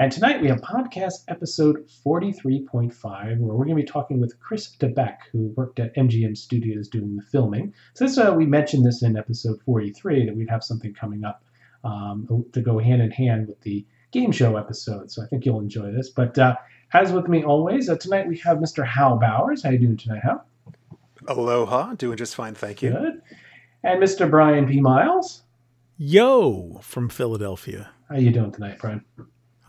And tonight we have podcast episode 43.5, where we're going to be talking with Chris DeBeck, who worked at MGM Studios doing the filming. Since uh, we mentioned this in episode 43, that we'd have something coming up um, to go hand in hand with the game show episode. So I think you'll enjoy this. But uh, as with me always, uh, tonight we have Mr. Hal Bowers. How you doing tonight, Hal? Aloha, doing just fine, thank you. Good. And Mr. Brian P. Miles. Yo, from Philadelphia. How you doing tonight, Brian?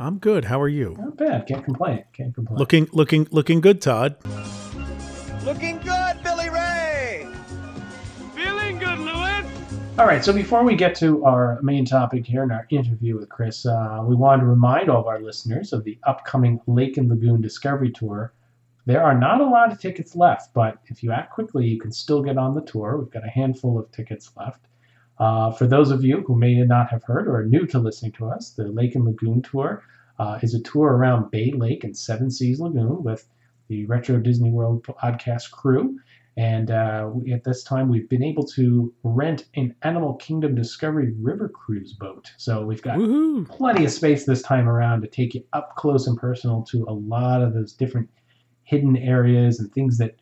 I'm good. How are you? Not bad. Can't complain. Can't complain. Looking, looking, looking good, Todd. Looking good, Billy Ray. Feeling good, Lewis. All right. So before we get to our main topic here in our interview with Chris, uh, we wanted to remind all of our listeners of the upcoming Lake and Lagoon Discovery Tour. There are not a lot of tickets left, but if you act quickly, you can still get on the tour. We've got a handful of tickets left. Uh, for those of you who may not have heard or are new to listening to us, the Lake and Lagoon Tour uh, is a tour around Bay Lake and Seven Seas Lagoon with the Retro Disney World podcast crew. And uh, we, at this time, we've been able to rent an Animal Kingdom Discovery River Cruise boat. So we've got Woohoo! plenty of space this time around to take you up close and personal to a lot of those different hidden areas and things that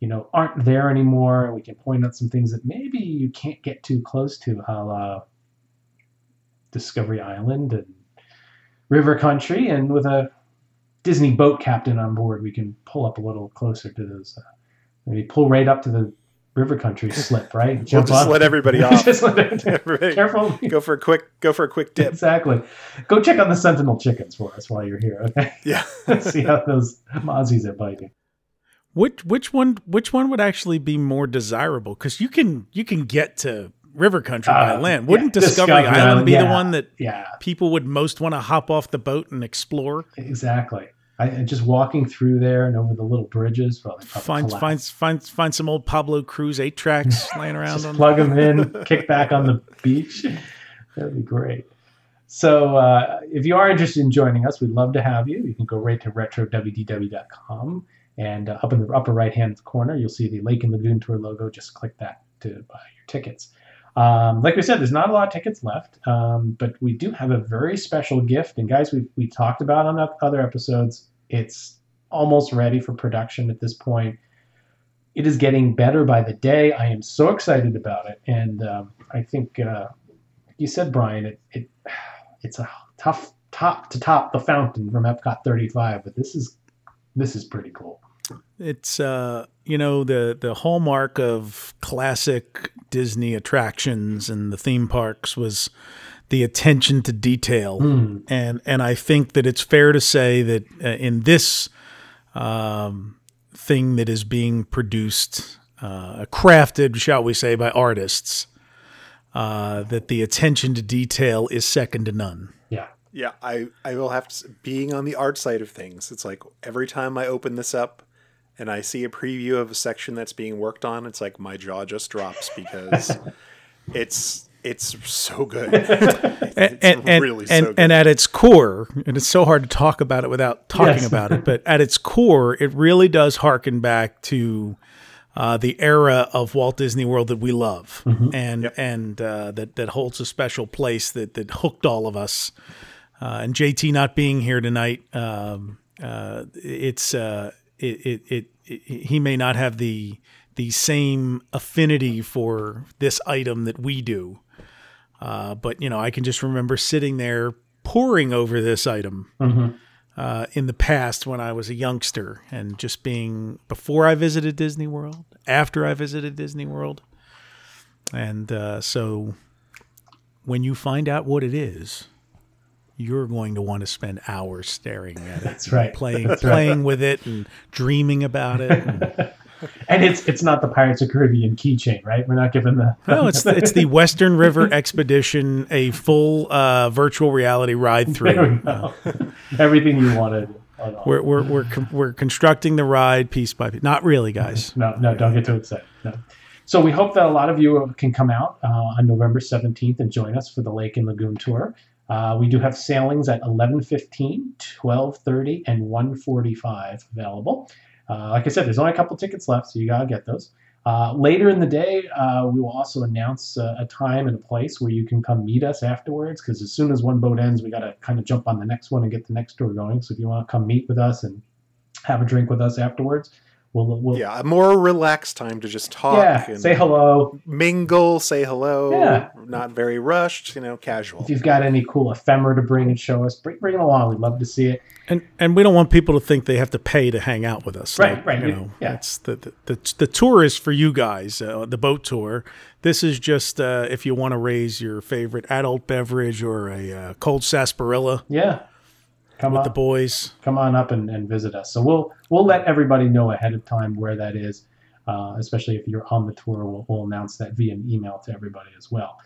you know aren't there anymore. We can point out some things that maybe you can't get too close to, a la Discovery Island and River Country, and with a Disney boat captain on board, we can pull up a little closer to those. Uh, maybe pull right up to the River Country slip, right? We'll just let everybody off. Just let Everybody Careful. Go for a quick, go for a quick dip. Exactly. Go check on the Sentinel chickens for us while you're here. Okay. Yeah. See how those mozzies are biting. Which which one which one would actually be more desirable? Because you can you can get to River Country by Uh, land. Wouldn't yeah, Discovery, Discovery Island, Island, be the one that Yeah, people would most want to hop off the boat and explore? exactly. I, just walking through there and over the little bridges. Well, Find collapse. find find find some old Pablo Cruise eight tracks laying around Just on plug them in, kick back on the beach. That'd be great. So, uh, if you are interested in joining us, we'd love to have you. You can go right to retrowdw.com, and uh, up in the upper right hand corner, you'll see the Lake and Lagoon Tour logo. Just click that to buy your tickets. Um, like we said, there's not a lot of tickets left, um, but we do have a very special gift. And guys, we we talked about on other episodes. It's almost ready for production at this point. It is getting better by the day. I am so excited about it, and um, I think uh, you said, Brian, it, it it's a tough top to top the fountain from Epcot 35, but this is this is pretty cool. It's uh, you know the the hallmark of classic Disney attractions and the theme parks was the attention to detail, Hmm. and and I think that it's fair to say that uh, in this um, thing that is being produced, uh, crafted, shall we say, by artists, uh, that the attention to detail is second to none. Yeah, Yeah, I, I will have to, being on the art side of things, it's like every time I open this up and I see a preview of a section that's being worked on, it's like my jaw just drops because it's it's so good. and, It's and, and, really and, so good. and at its core, and it's so hard to talk about it without talking Yes. about it, but at its core, it really does harken back to uh, the era of Walt Disney World that we love, and and uh, that that holds a special place that that hooked all of us. Uh, and JT not being here tonight, um, uh, it's uh, it, it, it, it he may not have the the same affinity for this item that we do. Uh, but you know, I can just remember sitting there poring over this item uh, in the past when I was a youngster and just being before I visited Disney World, after I visited Disney World. And uh, so when you find out what it is, you're going to want to spend hours staring at it. That's right. Playing That's right. playing with it and dreaming about it. And, And it's it's not the Pirates of Caribbean keychain, right? We're not giving the no, it's the, it's the Western River Expedition, a full uh, virtual reality ride There we through. go. everything you wanted. We're we're we're con- we're constructing the ride piece by piece. Not really, guys. No, no, don't get too excited. No. So we hope that a lot of you can come out uh, on November 17th and join us for the Lake and Lagoon Tour. Uh, we do have sailings at 11:15, 12:30, and 1:45 available. Uh, like I said, there's only a couple tickets left, so you gotta get those. Uh, later in the day, uh, we will also announce uh, a time and a place where you can come meet us afterwards. Because as soon as one boat ends, we gotta kind of jump on the next one and get the next tour going. So if you want to come meet with us and have a drink with us afterwards, we'll, we'll Yeah, a more relaxed time to just talk yeah, and say hello. mingle, say hello. Yeah. Not very rushed, you know, casual. If you've got any cool ephemera to bring and show us, bring, bring them along. We'd love to see it. And and we don't want people to think they have to pay to hang out with us. Right, right, You yeah, know, yeah. it's the, the the the tour is for you guys. Uh, the boat tour. This is just uh, if you want to raise your favorite adult beverage or a uh, cold sarsaparilla Yeah. Come with on, the boys. come on up and, and visit us. So we'll we'll let everybody know ahead of time where that is, uh, especially if you're on the tour. We'll, we'll announce that via email to everybody as well.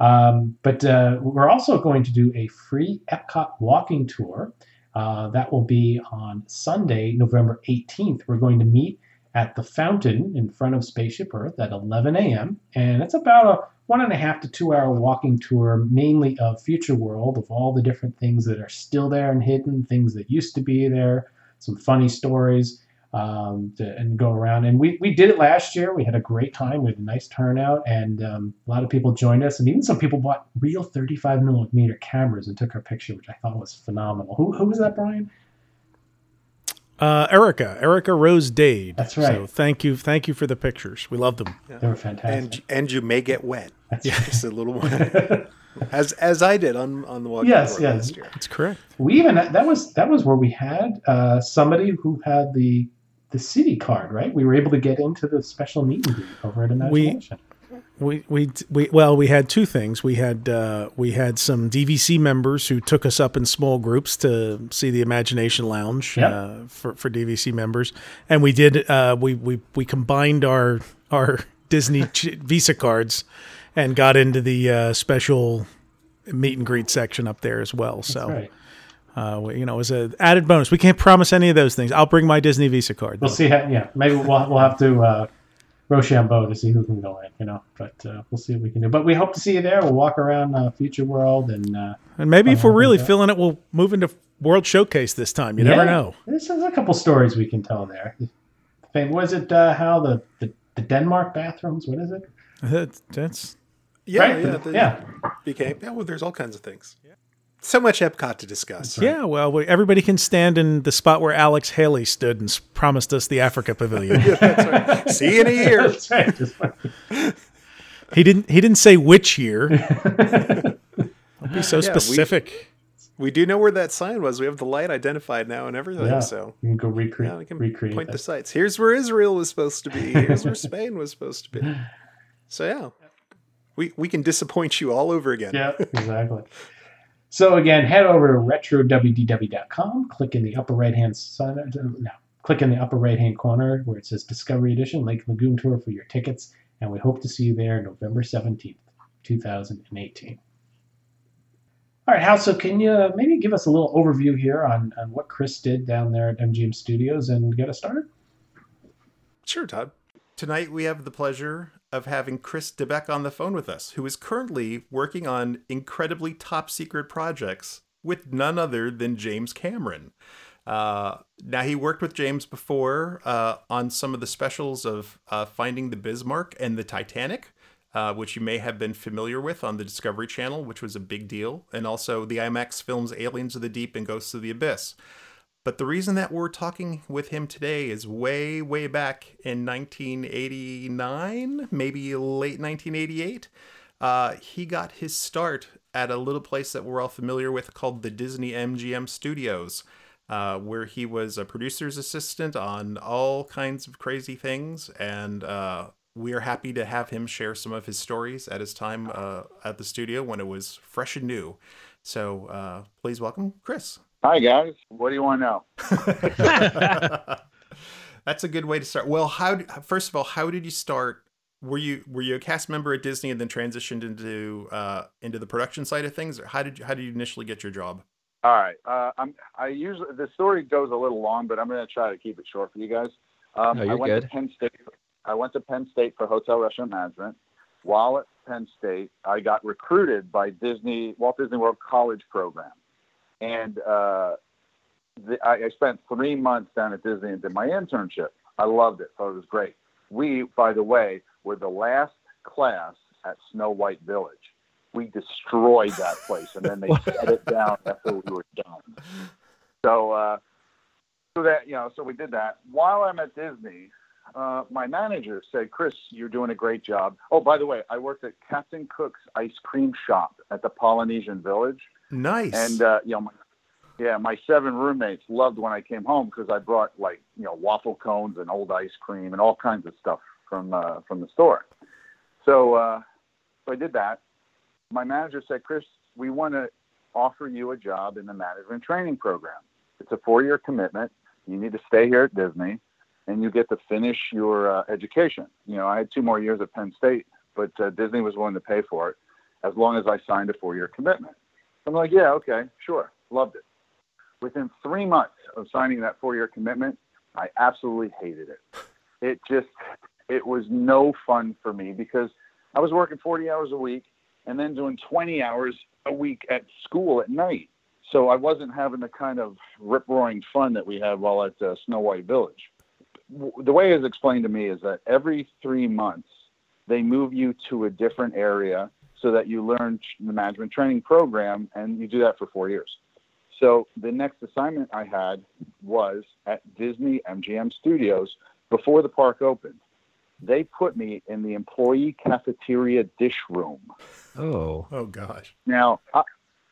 Um, but uh, we're also going to do a free Epcot walking tour. Uh, that will be on Sunday, November 18th. We're going to meet at the fountain in front of Spaceship Earth at 11 a.m. And it's about a one and a half to two hour walking tour, mainly of Future World, of all the different things that are still there and hidden, things that used to be there, some funny stories, um, to, and go around. And we, we did it last year. We had a great time. We had a nice turnout, and um, a lot of people joined us. And even some people bought real 35 millimeter cameras and took our picture, which I thought was phenomenal. Who, who was that, Brian? Uh, Erica, Erica Rose Dade. That's right. So thank you, thank you for the pictures. We love them. They were fantastic. and and you may get wet. Just a little more. as as I did on on the walk Yes, yes. last year. That's correct. We even that was that was where we had uh, somebody who had the the city card, right? We were able to get into the special meet and greet over at Imagination. We, we we well we had two things we had uh, we had some DVC members who took us up in small groups to see the Imagination Lounge Yep. uh, for for DVC members and we did uh, we we we combined our our Disney Visa cards and got into the uh, special meet and greet section up there as well so right. uh, you know as an added bonus we can't promise any of those things I'll bring my Disney Visa card We'll see. How, yeah, maybe we'll we'll have to uh, Rochambeau to see who can go in. You know, but uh, we'll see what we can do. But we hope to see you there. We'll walk around uh, Future World and uh, and maybe if we're Uh, really yeah. feeling it we'll move into World Showcase this time you never know. There's, there's a couple stories we can tell there. Was it uh, how the, the the Denmark bathrooms? What is it? That's, that's Yeah, Right, yeah, the- the- yeah. Became yeah. Well, there's all kinds of things. So much Epcot to discuss. yeah. Well, we, everybody can stand in the spot where Alex Haley stood and promised us the Africa Pavilion. See you in a year. That's right. He didn't. He didn't say which year. Don't be so we- specific. We do know where that sign was. We have the light identified now and everything. yeah, So you can go recreate yeah, we can recreate point that. the sites. Here's where Israel was supposed to be. Here's where Spain was supposed to be. So yeah, we we can disappoint you all over again. Yeah, exactly. So again, head over to retrowdwdw.com, click in the upper right hand side, no, click in the upper right hand corner where it says Discovery Edition Lake Lagoon Tour for your tickets, and we hope to see you there November 17th, 2018. All right, Hal, so can you uh, maybe give us a little overview here on, on what Chris did down there at MGM Studios and get us started? Sure, Todd. Tonight we have the pleasure of having Chris DeBeck on the phone with us, who is currently working on incredibly top secret projects with none other than James Cameron. Uh, now he worked with James before uh, on some of the specials of uh, Finding the Bismarck and the Titanic, uh, which you may have been familiar with on the Discovery Channel, which was a big deal, and also the IMAX films Aliens of the Deep and Ghosts of the Abyss. But the reason that we're talking with him today is way, way back in 1989, maybe late 1988. Uh, he got his start at a little place that we're all familiar with called the Disney MGM Studios. uh, where he was a producer's assistant on all kinds of crazy things. And uh, we are happy to have him share some of his stories at his time uh, at the studio when it was fresh and new. So uh, please welcome Chris. Hi, guys. What do you want to know? That's a good way to start. Well, how first of all, how did you start? Were you were you a cast member at Disney and then transitioned into uh, into the production side of things, or how did you, how did you initially get your job? All right. Uh, I'm, I usually the story goes a little long, but I'm going to try to keep it short for you guys. Um, no, you're I went good. to Penn State. I went to Penn State for hotel restaurant management. While at Penn State, I got recruited by Disney Walt Disney World College program, and uh, the, I, I spent three months down at Disney and did my internship. I loved it. Thought it was great. We, by the way, were the last class at Snow White Village. We destroyed that place, and then they shut it down after we were done. So, uh, so that you know, so we did that. While I'm at Disney, uh, my manager said, "Chris, you're doing a great job." Oh, by the way, I worked at Captain Cook's ice cream shop at the Polynesian Village. Nice. And uh, you know, my, yeah, my seven roommates loved when I came home because I brought like you know waffle cones and old ice cream and all kinds of stuff from uh, from the store. So, uh, so I did that. My manager said, "Chris, we want to offer you a job in the management training program. It's a four-year commitment. You need to stay here at Disney, and you get to finish your uh, education. You know, I had two more years at Penn State, but uh, Disney was willing to pay for it as long as I signed a four-year commitment. I'm like, yeah, okay, sure, loved it. Within three months of signing that four-year commitment, I absolutely hated it. It just, it was no fun for me because I was working 40 hours a week and then doing 20 hours a week at school at night. So I wasn't having the kind of rip roaring fun that we had while at uh, Snow White Village. The way it's explained to me is that every three months they move you to a different area so that you learn the management training program, and you do that for four years. So the next assignment I had was at Disney MGM Studios before the park opened. They put me in the employee cafeteria dish room. Oh. Oh gosh. Now, I,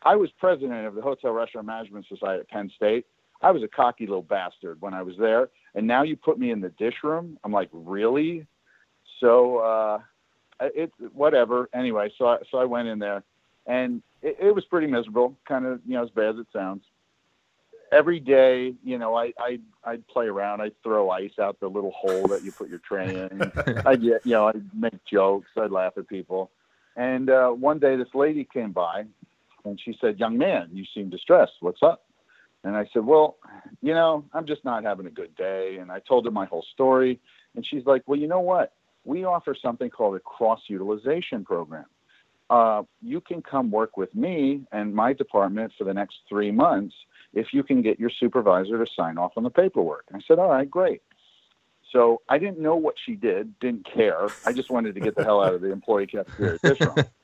I was president of the Hotel Restaurant Management Society at Penn State. I was a cocky little bastard when I was there, and now you put me in the dish room. I'm like, really? So uh, it whatever. Anyway, so I, so I went in there, and it, it was pretty miserable, kind of you know as bad as it sounds. Every day, you know, I I I'd play around. I'd throw ice out the little hole that you put your tray in. I'd get, you know, I'd make jokes. I'd laugh at people. And uh, one day, this lady came by, and she said, "Young man, you seem distressed. What's up?" And I said, "Well, you know, I'm just not having a good day." And I told her my whole story, and she's like, "Well, you know what? We offer something called a cross utilization program. Uh, you can come work with me and my department for the next three months if you can get your supervisor to sign off on the paperwork." I said, "All right, great." So I didn't know what she did, didn't care. I just wanted to get the hell out of the employee cafeteria.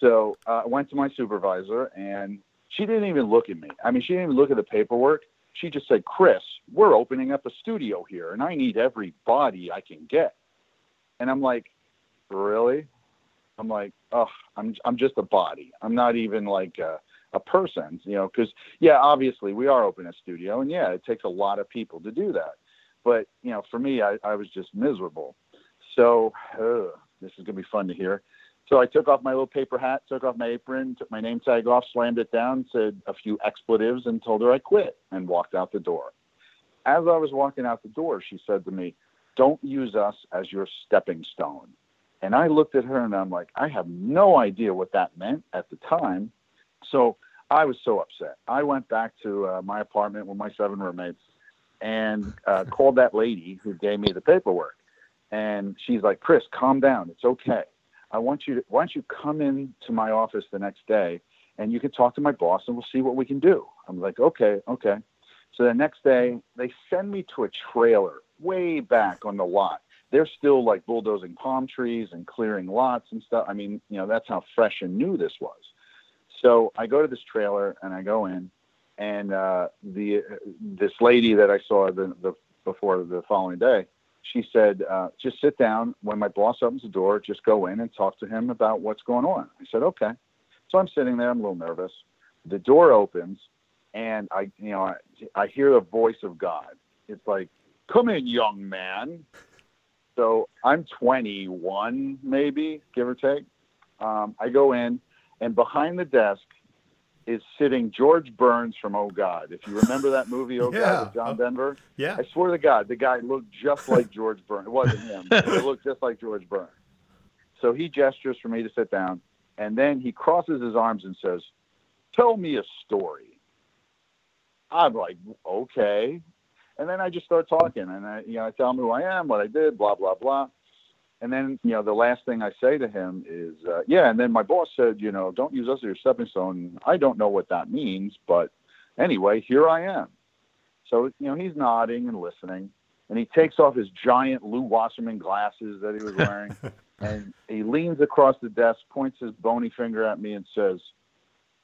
So uh, I went to my supervisor, and she didn't even look at me. I mean, she didn't even look at the paperwork. She just said, "Chris, we're opening up a studio here, and I need every body I can get." And I'm like, "Really?" I'm like, "Oh, I'm I'm just a body. I'm not even like a, a person, you know." Because yeah, obviously we are open a studio, and yeah, it takes a lot of people to do that. But you know, for me, I, I was just miserable. So this is gonna be fun to hear. So I took off my little paper hat, took off my apron, took my name tag off, slammed it down, said a few expletives, and told her I quit, and walked out the door. As I was walking out the door, she said to me, "Don't use us as your stepping stone." And I looked at her, and I'm like, I have no idea what that meant at the time. So I was so upset. I went back to uh, my apartment with my seven roommates and uh, called that lady who gave me the paperwork. And she's like, Chris, calm down. It's okay. I want you to, why don't you come in to my office the next day and you can talk to my boss and we'll see what we can do. I'm like, okay, okay. So the next day they send me to a trailer way back on the lot. They're still like bulldozing palm trees and clearing lots and stuff. I mean, you know, that's how fresh and new this was. So I go to this trailer and I go in and uh, the this lady that I saw the, the before the following day, she said, uh, "Just sit down. When my boss opens the door, just go in and talk to him about what's going on." I said, "Okay." So I'm sitting there. I'm a little nervous. The door opens, and I, you know, I, I hear the voice of God. It's like, "Come in, young man." So I'm 21, maybe give or take. Um, I go in, and behind the desk is sitting George Burns from Oh God. If you remember that movie Oh Yeah. God with John Denver, Yeah. I swear to God, the guy looked just like George Burns. It wasn't him. but It looked just like George Burns. So he gestures for me to sit down, and then he crosses his arms and says, "Tell me a story." I'm like, "Okay," and then I just start talking, and I, you know, I tell him who I am, what I did, blah blah blah. And then, you know, the last thing I say to him is, uh, yeah. And then my boss said, you know, don't use us as your stepping stone. I don't know what that means, but anyway, here I am. So, you know, he's nodding and listening, and he takes off his giant Lew Wasserman glasses that he was wearing, and he leans across the desk, points his bony finger at me, and says,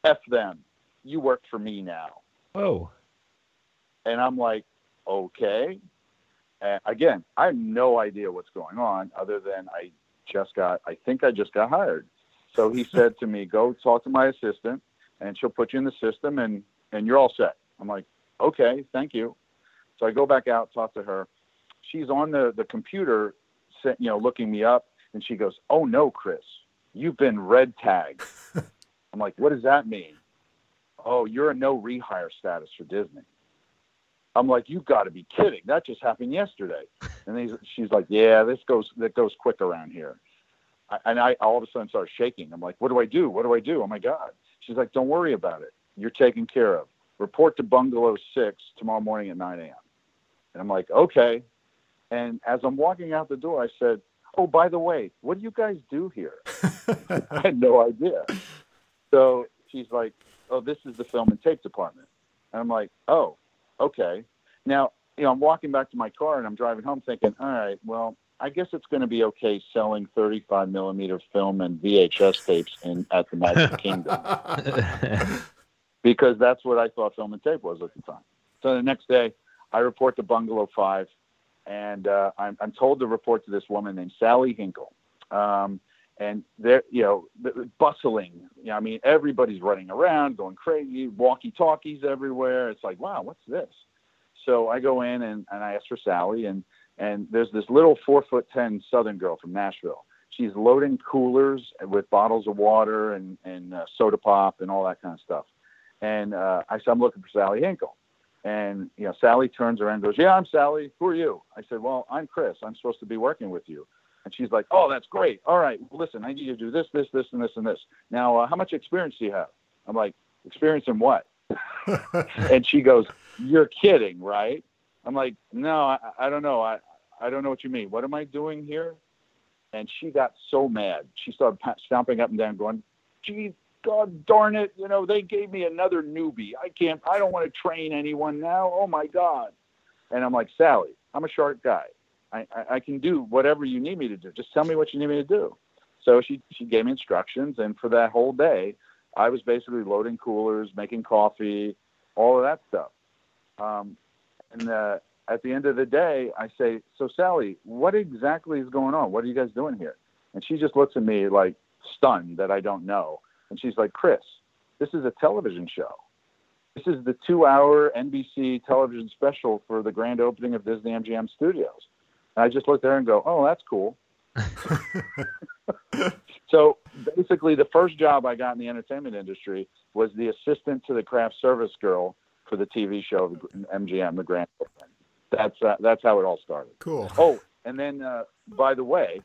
"F them. You work for me now." Oh. And I'm like, okay. Uh, again, I have no idea what's going on other than I just got, I think I just got hired. So he said to me, go talk to my assistant and she'll put you in the system and, and you're all set. I'm like, okay, thank you. So I go back out, talk to her. She's on the, the computer, you know, looking me up and she goes, oh no, Chris, you've been red tagged. I'm like, what does that mean? Oh, you're a no rehire status for Disney. I'm like, you've got to be kidding! That just happened yesterday. And he's, she's like, yeah, this goes that goes quick around here. I, and I all of a sudden start shaking. I'm like, what do I do? What do I do? Oh my god! She's like, don't worry about it. You're taken care of. Report to Bungalow Six tomorrow morning at 9 a.m. And I'm like, okay. And as I'm walking out the door, I said, oh, by the way, what do you guys do here? I had no idea. So she's like, oh, this is the film and tape department. And I'm like, oh, okay. Now, you know, I'm walking back to my car and I'm driving home thinking, all right, well, I guess it's going to be okay selling 35 millimeter film and VHS tapes in at the Magic Kingdom because that's what I thought film and tape was at the time. So the next day, I report to Bungalow Five, and uh, I'm, I'm told to report to this woman named Sally Hinkle. Um, and they're, you know, bustling. You know, I mean, everybody's running around, going crazy, walkie talkies everywhere. It's like, wow, what's this? So I go in and, and I ask for Sally, and and there's this little four foot ten Southern girl from Nashville. She's loading coolers with bottles of water and and uh, soda pop and all that kind of stuff. And uh, I said, I'm looking for Sally Hinkle. And you know, Sally turns around and goes, "Yeah, I'm Sally. Who are you?" I said, "Well, I'm Chris. I'm supposed to be working with you." And she's like, "Oh, that's great. All right, well, listen, I need you to do this, this, this, and this, and this. Now, uh, how much experience do you have?" I'm like, "Experience in what?" and she goes, "You're kidding, right?" I'm like, "No, I, I don't know. I, I don't know what you mean. What am I doing here?" And she got so mad. She started stomping up and down, going, "Gee, God darn it! You know, they gave me another newbie. I can't. I don't want to train anyone now. Oh my God!" And I'm like, "Sally, I'm a sharp guy. I, I, can do whatever you need me to do. Just tell me what you need me to do." So she she gave me instructions, and for that whole day, I was basically loading coolers, making coffee, all of that stuff. Um, and uh, at the end of the day, I say, "So Sally, what exactly is going on? What are you guys doing here?" And she just looks at me like stunned that I don't know. And she's like, "Chris, this is a television show. This is the two-hour NBC television special for the grand opening of Disney MGM Studios." And I just look there and go, "Oh, that's cool." so basically, the first job I got in the entertainment industry was the assistant to the craft service girl for the TV show MGM, the Grand That's uh, that's how it all started. Cool. Oh, and then uh, by the way,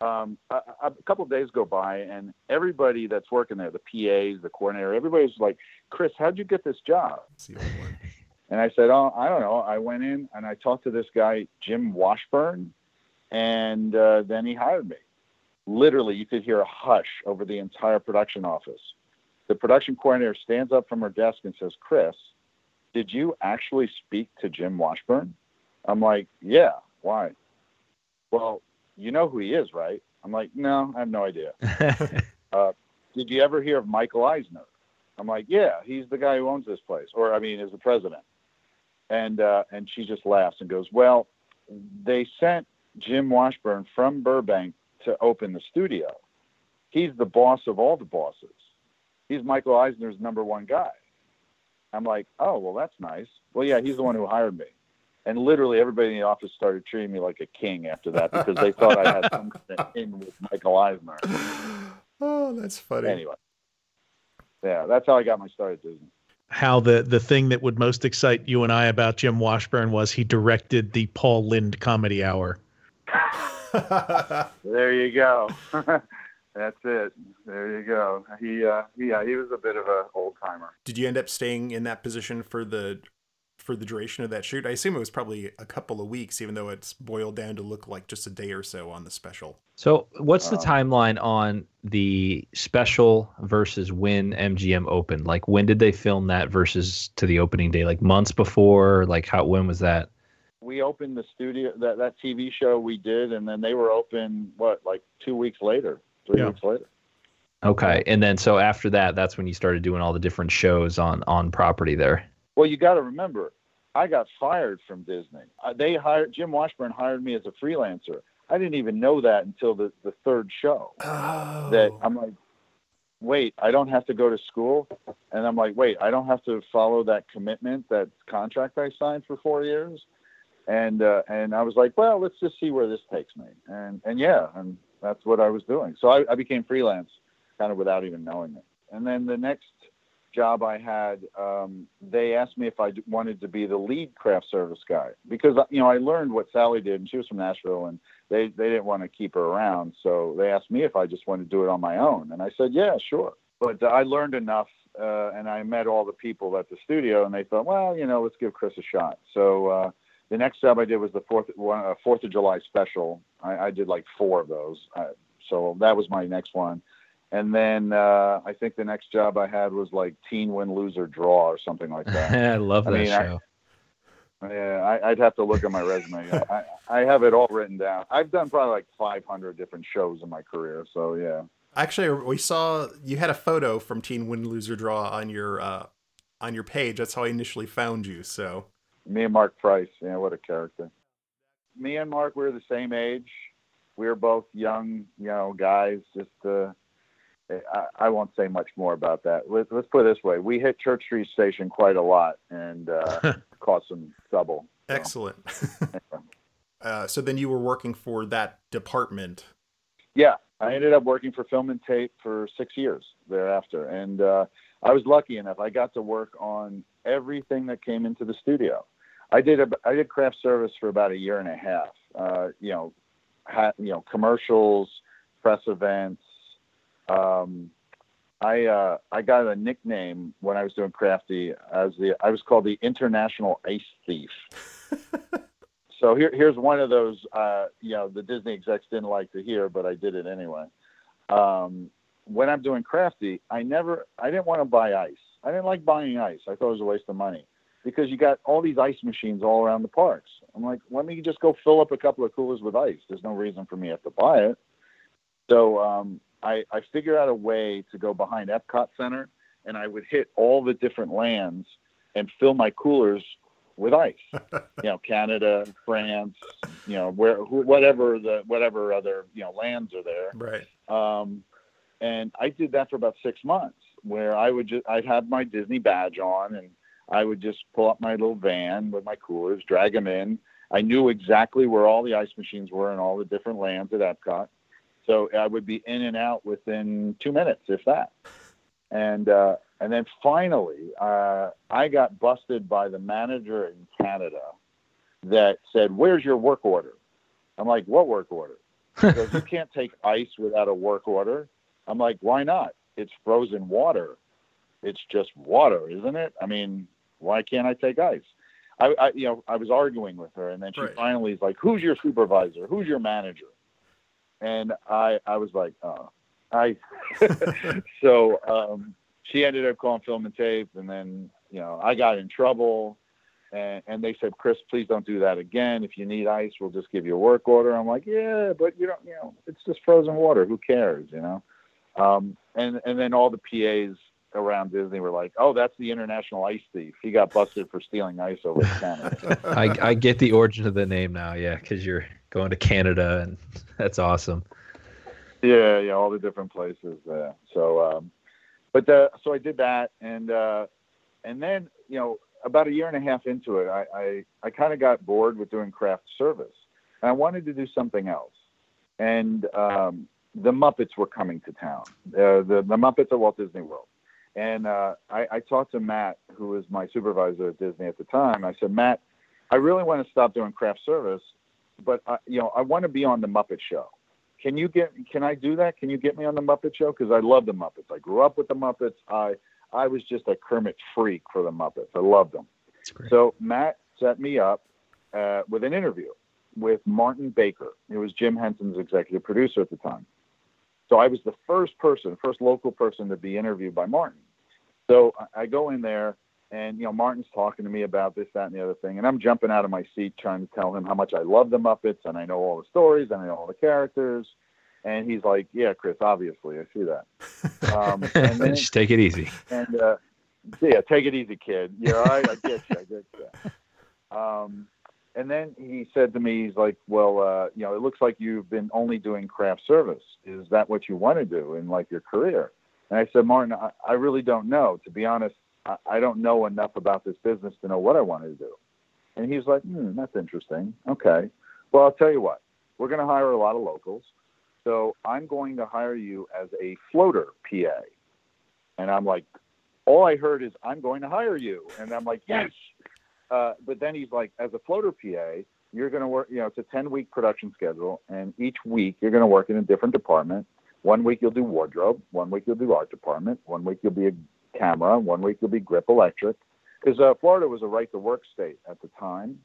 um, a, a couple of days go by, and everybody that's working there, the PAs, the coordinator, everybody's like, "Chris, how'd you get this job?" And I said, "Oh, I don't know. I went in and I talked to this guy, Jim Washburn, and uh, then he hired me. Literally, you could hear a hush over the entire production office. The production coordinator stands up from her desk and says, "Chris, did you actually speak to Jim Washburn?" I'm like, "Yeah. Why?" Well, you know who he is, right? I'm like, "No, I have no idea." uh, did you ever hear of Michael Eisner? I'm like, "Yeah, he's the guy who owns this place, or I mean, is the president." And uh, and she just laughs and goes, "Well, they sent Jim Washburn from Burbank to open the studio. He's the boss of all the bosses. He's Michael Eisner's number one guy. I'm like, oh, well, that's nice. Well, yeah, he's the one who hired me. And literally everybody in the office started treating me like a king after that because they thought I had something in with Michael Eisner. Oh, that's funny. Anyway, yeah, that's how I got my start at Disney. How the the thing that would most excite you and I about Jim Washburn was he directed the Paul Lynde Comedy Hour. There you go. that's it. There you go. He, uh, yeah, he was a bit of a old timer. Did you end up staying in that position for the for the duration of that shoot? I assume it was probably a couple of weeks, even though it's boiled down to look like just a day or so on the special. So, what's the Uh, timeline on the special versus when MGM opened? Like, when did they film that versus to the opening day? Like months before? Like, how? When was that? We opened the studio that that TV show we did, and then they were open what like two weeks later, three Yeah. weeks later. Okay, and then so after that, that's when you started doing all the different shows on on property there. Well, you got to remember, I got fired from Disney. They hired Jim Washburn hired me as a freelancer. I didn't even know that until the the third show. Oh. That I'm like, wait, I don't have to go to school, and I'm like, wait, I don't have to follow that commitment, that contract I signed for four years, and uh, and I was like, well, let's just see where this takes me, and and yeah, and that's what I was doing. So I, I became freelance, kind of without even knowing it. And then the next job I had, um, they asked me if I wanted to be the lead craft service guy because you know I learned what Sally did, and she was from Nashville, and they they didn't want to keep her around, so they asked me if I just wanted to do it on my own, and I said yeah, sure. But uh, I learned enough, uh, and I met all the people at the studio, and they thought, well, you know, let's give Chris a shot. So uh, the next job I did was the fourth one, uh, Fourth of July special. I, I did like four of those, uh, so that was my next one. And then uh, I think the next job I had was like Teen Win Lose or Draw or something like that. I love I that mean, I- show. Yeah, I, I'd have to look at my resume. I, I have it all written down. I've done probably like 500 different shows in my career. So yeah. Actually, we saw you had a photo from Teen Win Lose or Draw on your uh, on your page. That's how I initially found you. So Me and Mark Price. Yeah, what a character. Me and Mark, we are the same age. We were both young, you know, guys. Just, uh, I, I won't say much more about that. Let's, let's put it this way: we hit Church Street Station quite a lot and uh, caught some trouble. So, excellent. uh, so then you were working for that department. Yeah, I ended up working for Film and Tape for six years thereafter, and uh, I was lucky enough. I got to work on everything that came into the studio. I did a, I did craft service for about a year and a half. Uh, you know, had, you know commercials, press events. Um, I uh, I got a nickname when I was doing crafty as the I was called the International Ice Thief. so here here's one of those uh, you know the Disney execs didn't like to hear, but I did it anyway. Um, when I'm doing crafty, I never I didn't want to buy ice. I didn't like buying ice. I thought it was a waste of money because you got all these ice machines all around the parks. I'm like, let me just go fill up a couple of coolers with ice. There's no reason for me to have to buy it. So um, I, I figured out a way to go behind Epcot Center, and I would hit all the different lands and fill my coolers with ice. you know, Canada, France, you know, where who, whatever the whatever other you know lands are there. Right. Um, and I did that for about six months, where I would just I'd have my Disney badge on, and I would just pull up my little van with my coolers, drag them in. I knew exactly where all the ice machines were in all the different lands at Epcot, so I would be in and out within two minutes, if that. And uh, and then finally, uh, I got busted by the manager in Canada that said, "Where's your work order?" I'm like, "What work order?" Because you can't take ice without a work order. I'm like, "Why not? It's frozen water. It's just water, isn't it? I mean, why can't I take ice?" I, I you know, I was arguing with her, and then she Right. finally is like, "Who's your supervisor? Who's your manager?" And I, I was like, "Oh, I." so um, she ended up calling film and tape, and then you know I got in trouble, and, and they said, "Chris, please don't do that again. If you need ice, we'll just give you a work order." I'm like, "Yeah, but you don't, you know, it's just frozen water. Who cares, you know?" Um, and and then all the PAs around Disney were like, "Oh, that's the international ice thief. He got busted for stealing ice over Canada." I, I get the origin of the name now, yeah, because you're going to Canada, and that's awesome. Yeah, yeah, all the different places there. So, um, but the, so I did that, and uh, and then you know, about a year and a half into it, I I, I kind of got bored with doing craft service, and I wanted to do something else. And um, the Muppets were coming to town, uh, the the Muppets at Walt Disney World. And uh, I, I talked to Matt, who was my supervisor at Disney at the time. I said, Matt, I really want to stop doing craft service, but I, you know, I want to be on the Muppet Show. Can you get? Can I do that? Can you get me on the Muppet Show? Because I love the Muppets. I grew up with the Muppets. I I was just a Kermit freak for the Muppets. I loved them. So Matt set me up uh, with an interview with Martin Baker. He was Jim Henson's executive producer at the time. So I was the first person, first local person to be interviewed by Martin. So I go in there and, you know, Martin's talking to me about this, that, and the other thing. And I'm jumping out of my seat trying to tell him how much I love the Muppets and I know all the stories and I know all the characters. And he's like, yeah, Chris, obviously, I see that. Um, and then, Just take it easy. and uh, yeah, take it easy, kid. I, I get you. I get you. Um, and then he said to me, he's like, well, uh, you know, it looks like you've been only doing craft service. Is that what you want to do in like your career? And I said, Martin, I, I really don't know. To be honest, I, I don't know enough about this business to know what I want to do. And he's like, hmm, that's interesting. Okay. Well, I'll tell you what, we're going to hire a lot of locals. So I'm going to hire you as a floater PA. And I'm like, all I heard is, I'm going to hire you. And I'm like, yes. Uh, but then he's like, as a floater PA, you're going to work, you know, it's a 10 week production schedule. And each week you're going to work in a different department. One week you'll do wardrobe. One week you'll do art department. One week you'll be a camera. One week you'll be grip electric. Because uh, Florida was a right to work state at the time.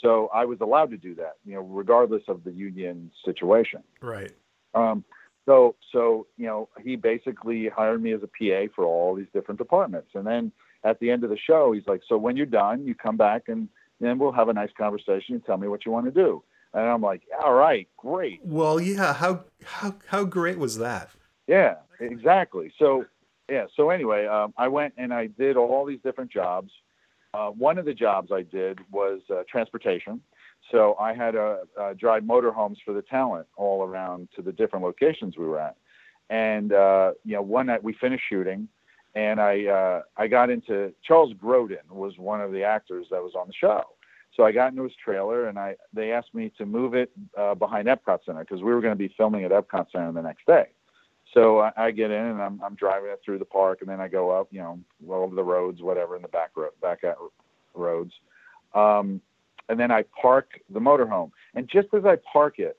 So I was allowed to do that, you know, regardless of the union situation. Right. Um, so, so you know, he basically hired me as a PA for all these different departments, and then at the end of the show, he's like, "So when you're done, you come back and then we'll have a nice conversation and tell me what you want to do." And I'm like, "All right, great, Well, yeah. How how how great was that? yeah, exactly." So, yeah. So anyway, um, I went and I did all these different jobs. Uh, one of the jobs I did was uh, transportation. So I had to drive motorhomes for the talent all around to the different locations we were at. And uh, you know, one night we finished shooting, and I uh, I got into Charles Grodin was one of the actors that was on the show. So I got into his trailer, and I they asked me to move it uh, behind Epcot Center because we were going to be filming at Epcot Center the next day. So I, I get in and I'm I'm driving it through the park, and then I go up, you know, over the roads, whatever, in the back road, back at roads. Um, and then I park the motorhome. And just as I park it,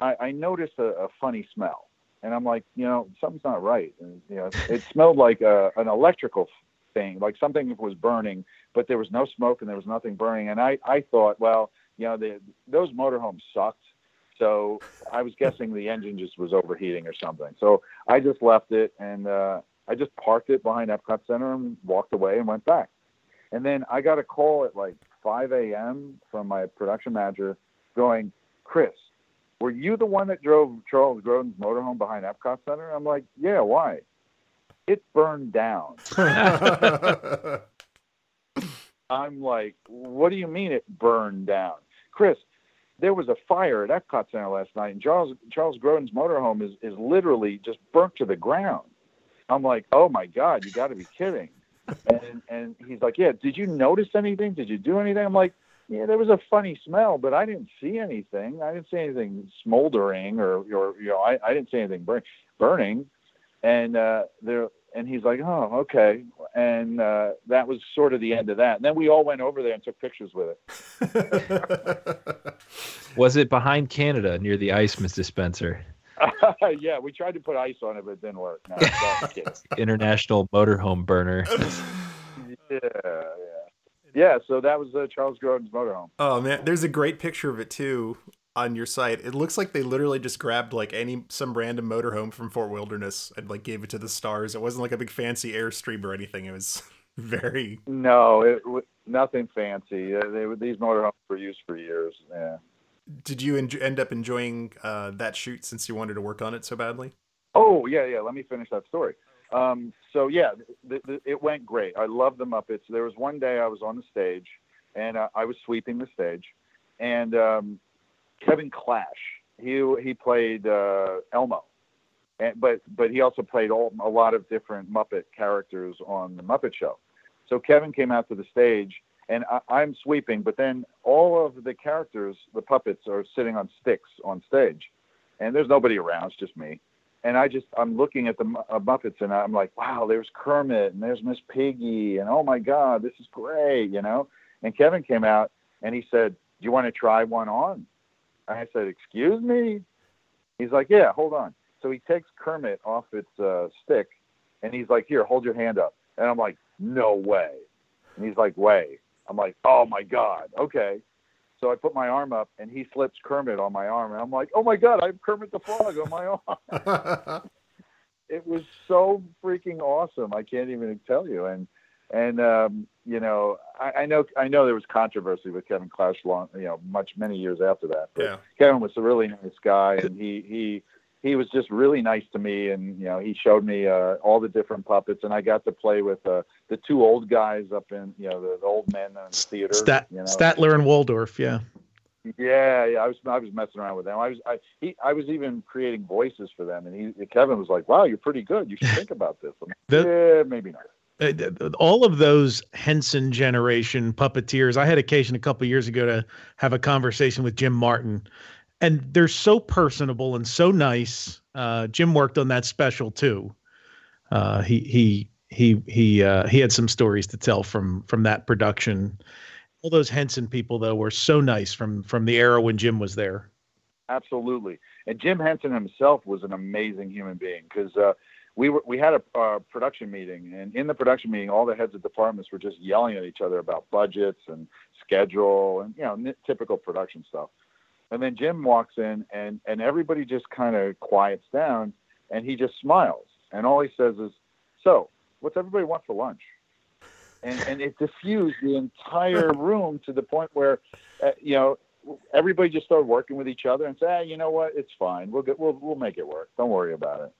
I, I noticed a, a funny smell. And I'm like, you know, something's not right. And, you know, it smelled like a, an electrical thing, like something was burning, but there was no smoke and there was nothing burning. And I, I thought, well, you know, the, those motorhomes sucked. So I was guessing the engine just was overheating or something. So I just left it and uh, I just parked it behind Epcot Center and walked away and went back. And then I got a call at like 5 a.m. from my production manager going, Chris, were you the one that drove Charles Grodin's motorhome behind Epcot Center? I'm like, yeah, why? It burned down. I'm like, what do you mean it burned down? Chris, there was a fire at Epcot Center last night, and Charles Charles Grodin's motorhome is, is literally just burnt to the ground. I'm like, oh my God, you got to be kidding. And and he's like, yeah, did you notice anything? Did you do anything? I'm like, yeah, there was a funny smell, but I didn't see anything. I didn't see anything smoldering or or you know, I, I didn't see anything burn, burning. And uh, there and he's like, oh, okay. And uh, that was sort of the end of that. And then we all went over there and took pictures with it. Was it behind Canada near the ice dispenser? yeah, we tried to put ice on it, but it didn't work. No, I'm. International motorhome burner. yeah, yeah, yeah. So that was uh, Charles Grodin's motorhome. Oh man, there's a great picture of it too on your site. It looks like they literally just grabbed like any some random motorhome from Fort Wilderness and like gave it to the stars. It wasn't like a big fancy airstream or anything. It was very No, it w- nothing fancy. Uh, they, were- these motorhomes were used for years. Yeah. Did you en- end up enjoying uh, that shoot since you wanted to work on it so badly? Oh yeah, yeah. Let me finish that story. Um, so yeah, th- th- it went great. I love the Muppets. There was one day I was on the stage, and uh, I was sweeping the stage, and um, Kevin Clash, he he played uh, Elmo, and, but but he also played all, a lot of different Muppet characters on the Muppet Show. So Kevin came out to the stage, and I, I'm sweeping, but then all of the characters, the puppets, are sitting on sticks on stage, and there's nobody around. It's just me. And I just I'm looking at the uh, Muppets, and I'm like, wow, there's Kermit, and there's Miss Piggy, and oh my God, this is great, you know. And Kevin came out, and he said, "Do you want to try one on?" I said, "Excuse me." He's like, "Yeah, hold on." So he takes Kermit off its uh, stick, and he's like, "Here, hold your hand up." And I'm like, "No way." And he's like, "Way." I'm like, "Oh my God, okay." So I put my arm up, and he slips Kermit on my arm, and I'm like, "Oh my God, I have Kermit the Frog on my arm." it was so freaking awesome. I can't even tell you. And and um, you know, I, I know I know there was controversy with Kevin Clash long, you know, much many years after that. But Yeah. Kevin was a really nice guy, and he he he was just really nice to me. And you know, he showed me uh, all the different puppets, and I got to play with uh, the two old guys up in you know the, the old men in the theater. Stat, you know. Statler and Waldorf, yeah. Yeah, yeah, I was I was messing around with them. I was I he I was even creating voices for them, and he Kevin was like, "Wow, you're pretty good. You should think about this." Like, The- yeah, maybe not. Uh, all of those Henson generation puppeteers. I had occasion a couple years ago to have a conversation with Jim Martin, and they're so personable and so nice. Uh, Jim worked on that special too. Uh, he he he he uh, he had some stories to tell from from that production. All those Henson people though were so nice from from the era when Jim was there. Absolutely. And Jim Henson himself was an amazing human being because uh, we were we had a uh, production meeting, and in the production meeting, all the heads of departments were just yelling at each other about budgets and schedule and you know n- typical production stuff. And then Jim walks in, and and everybody just kind of quiets down, and he just smiles, and all he says is, "So, what's everybody want for lunch?" And and it diffused the entire room to the point where, uh, you know, everybody just started working with each other and said, ah, you know what, it's fine. We'll get, we'll we'll make it work. Don't worry about it.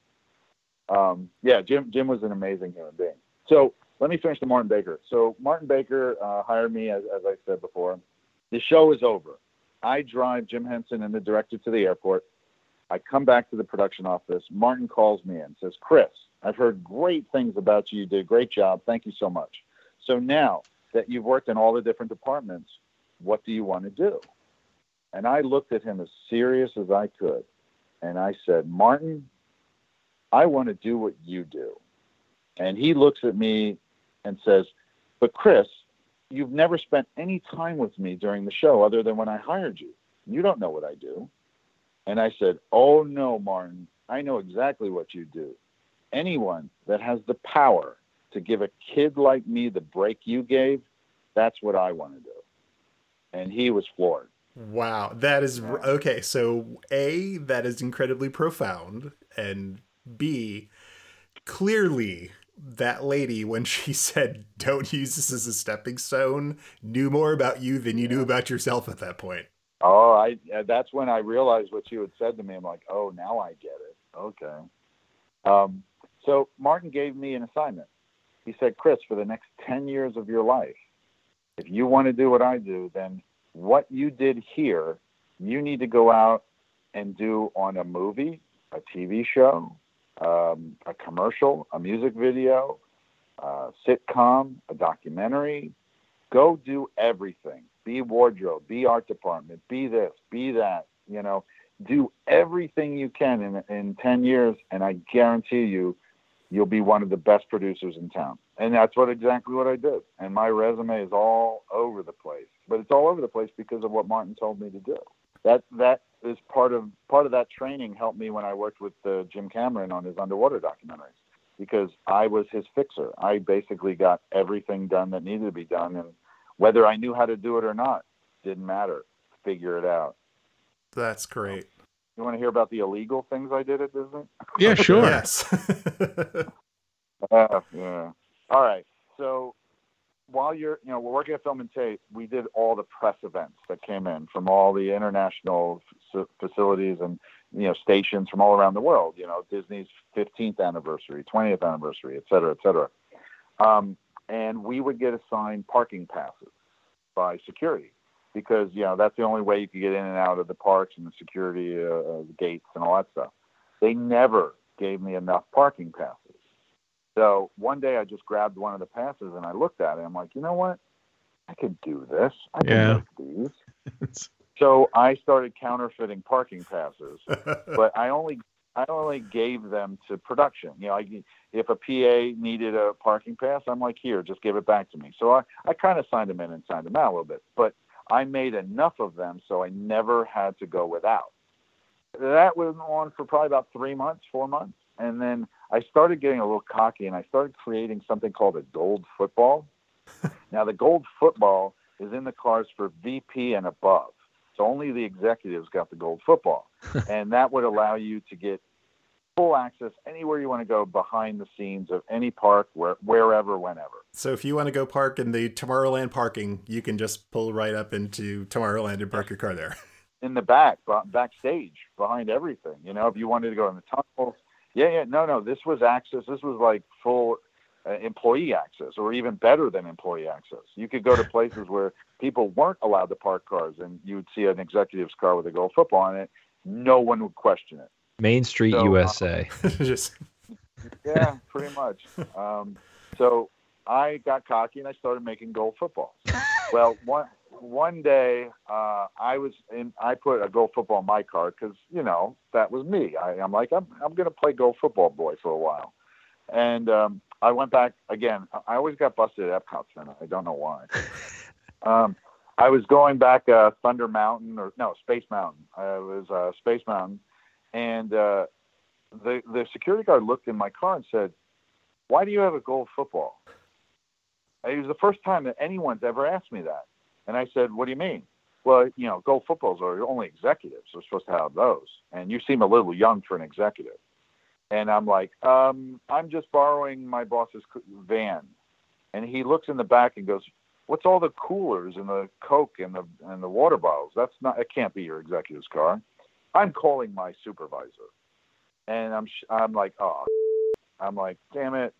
Um, yeah, Jim Jim was an amazing human being. So let me finish the Martin Baker. So Martin Baker uh, hired me, as, as I said before. The show is over. I drive Jim Henson and the director to the airport. I come back to the production office. Martin calls me and says, Chris, I've heard great things about you. You did a great job. Thank you so much. So now that you've worked in all the different departments, what do you want to do? And I looked at him as serious as I could. And I said, Martin, I want to do what you do. And he looks at me and says, But Chris, you've never spent any time with me during the show other than when I hired you. You don't know what I do. And I said, Oh, no, Martin, I know exactly what you do. Anyone that has the power to give a kid like me the break you gave, that's what I want to do. And he was floored. Wow, that is okay. So, A, that is incredibly profound, and B, clearly that lady, when she said, Don't use this as a stepping stone, knew more about you than you knew about yourself at that point. Oh, I that's when I realized what you had said to me. I'm like, oh, now I get it. Okay. Um, so Martin gave me an assignment. He said, Chris, for the next ten years of your life, if you want to do what I do, then what you did here, you need to go out and do on a movie, a TV show, um, a commercial, a music video, a sitcom, a documentary. Go do everything. Be wardrobe, be art department, be this, be that. You know, do everything you can in in ten years, and I guarantee you, you'll be one of the best producers in town. And that's what exactly what I did. And my resume is all over the place, but it's all over the place because of what Martin told me to do. That that is part of part of that training helped me when I worked with uh, Jim Cameron on his underwater documentaries because I was his fixer. I basically got everything done that needed to be done, and whether I knew how to do it or not didn't matter. Figure it out. That's great. You want to hear about the illegal things I did at Disney? Yeah, sure. Yes. Uh, yeah. All right. So while you're, you know, we're working at Film and Tape, we did all the press events that came in from all the international f- facilities and, you know, stations from all around the world. You know, Disney's 15th anniversary, 20th anniversary, et cetera, et cetera. Um, and we would get assigned parking passes by security because, you know, that's the only way you could get in and out of the parks and the security uh, uh, gates and all that stuff. They never gave me enough parking passes. So one day I just grabbed one of the passes and I looked at it. I'm like, you know what? I could do this. I can Yeah. make these. so I started counterfeiting parking passes, but I only I only gave them to production. You know, I, if a PA needed a parking pass, I'm like, here, just give it back to me. So I, I kind of signed them in and signed them out a little bit, but I made enough of them so I never had to go without. That went on for probably about three months, four months, and then I started getting a little cocky and I started creating something called a gold football. now the gold football is in the cars for VP and above. So only the executives got the gold football. and that would allow you to get full access anywhere you want to go behind the scenes of any park, where, wherever, whenever. So if you want to go park in the Tomorrowland parking, you can just pull right up into Tomorrowland and park your car there. In the back, backstage, behind everything. You know, if you wanted to go in the tunnels. Yeah, yeah. No, no. This was access. This was like full uh, employee access, or even better than employee access. You could go to places where people weren't allowed to park cars, and you would see an executive's car with a gold football on it. No one would question it. Main Street, So, uh, USA. just yeah, pretty much. Um, so I got cocky and I started making gold footballs. Well, one one day uh, I was in. I put a gold football in my car because you know that was me. I, I'm like I'm I'm gonna play gold football boy for a while, and um, I went back again. I always got busted at Epcot Center. I don't know why. um, I was going back uh, Thunder Mountain or no Space Mountain. I was uh, Space Mountain, and uh, the the security guard looked in my car and said, "Why do you have a gold football?" It was the first time that anyone's ever asked me that, and I said, "What do you mean?" Well, you know, gold footballs are only executives are supposed to have those, and you seem a little young for an executive. And I'm like, um, I'm just borrowing my boss's van, and he looks in the back and goes, "What's all the coolers and the Coke and the and the water bottles? That's not. It can't be your executive's car." I'm calling my supervisor, and I'm I'm like, oh, I'm like, damn it.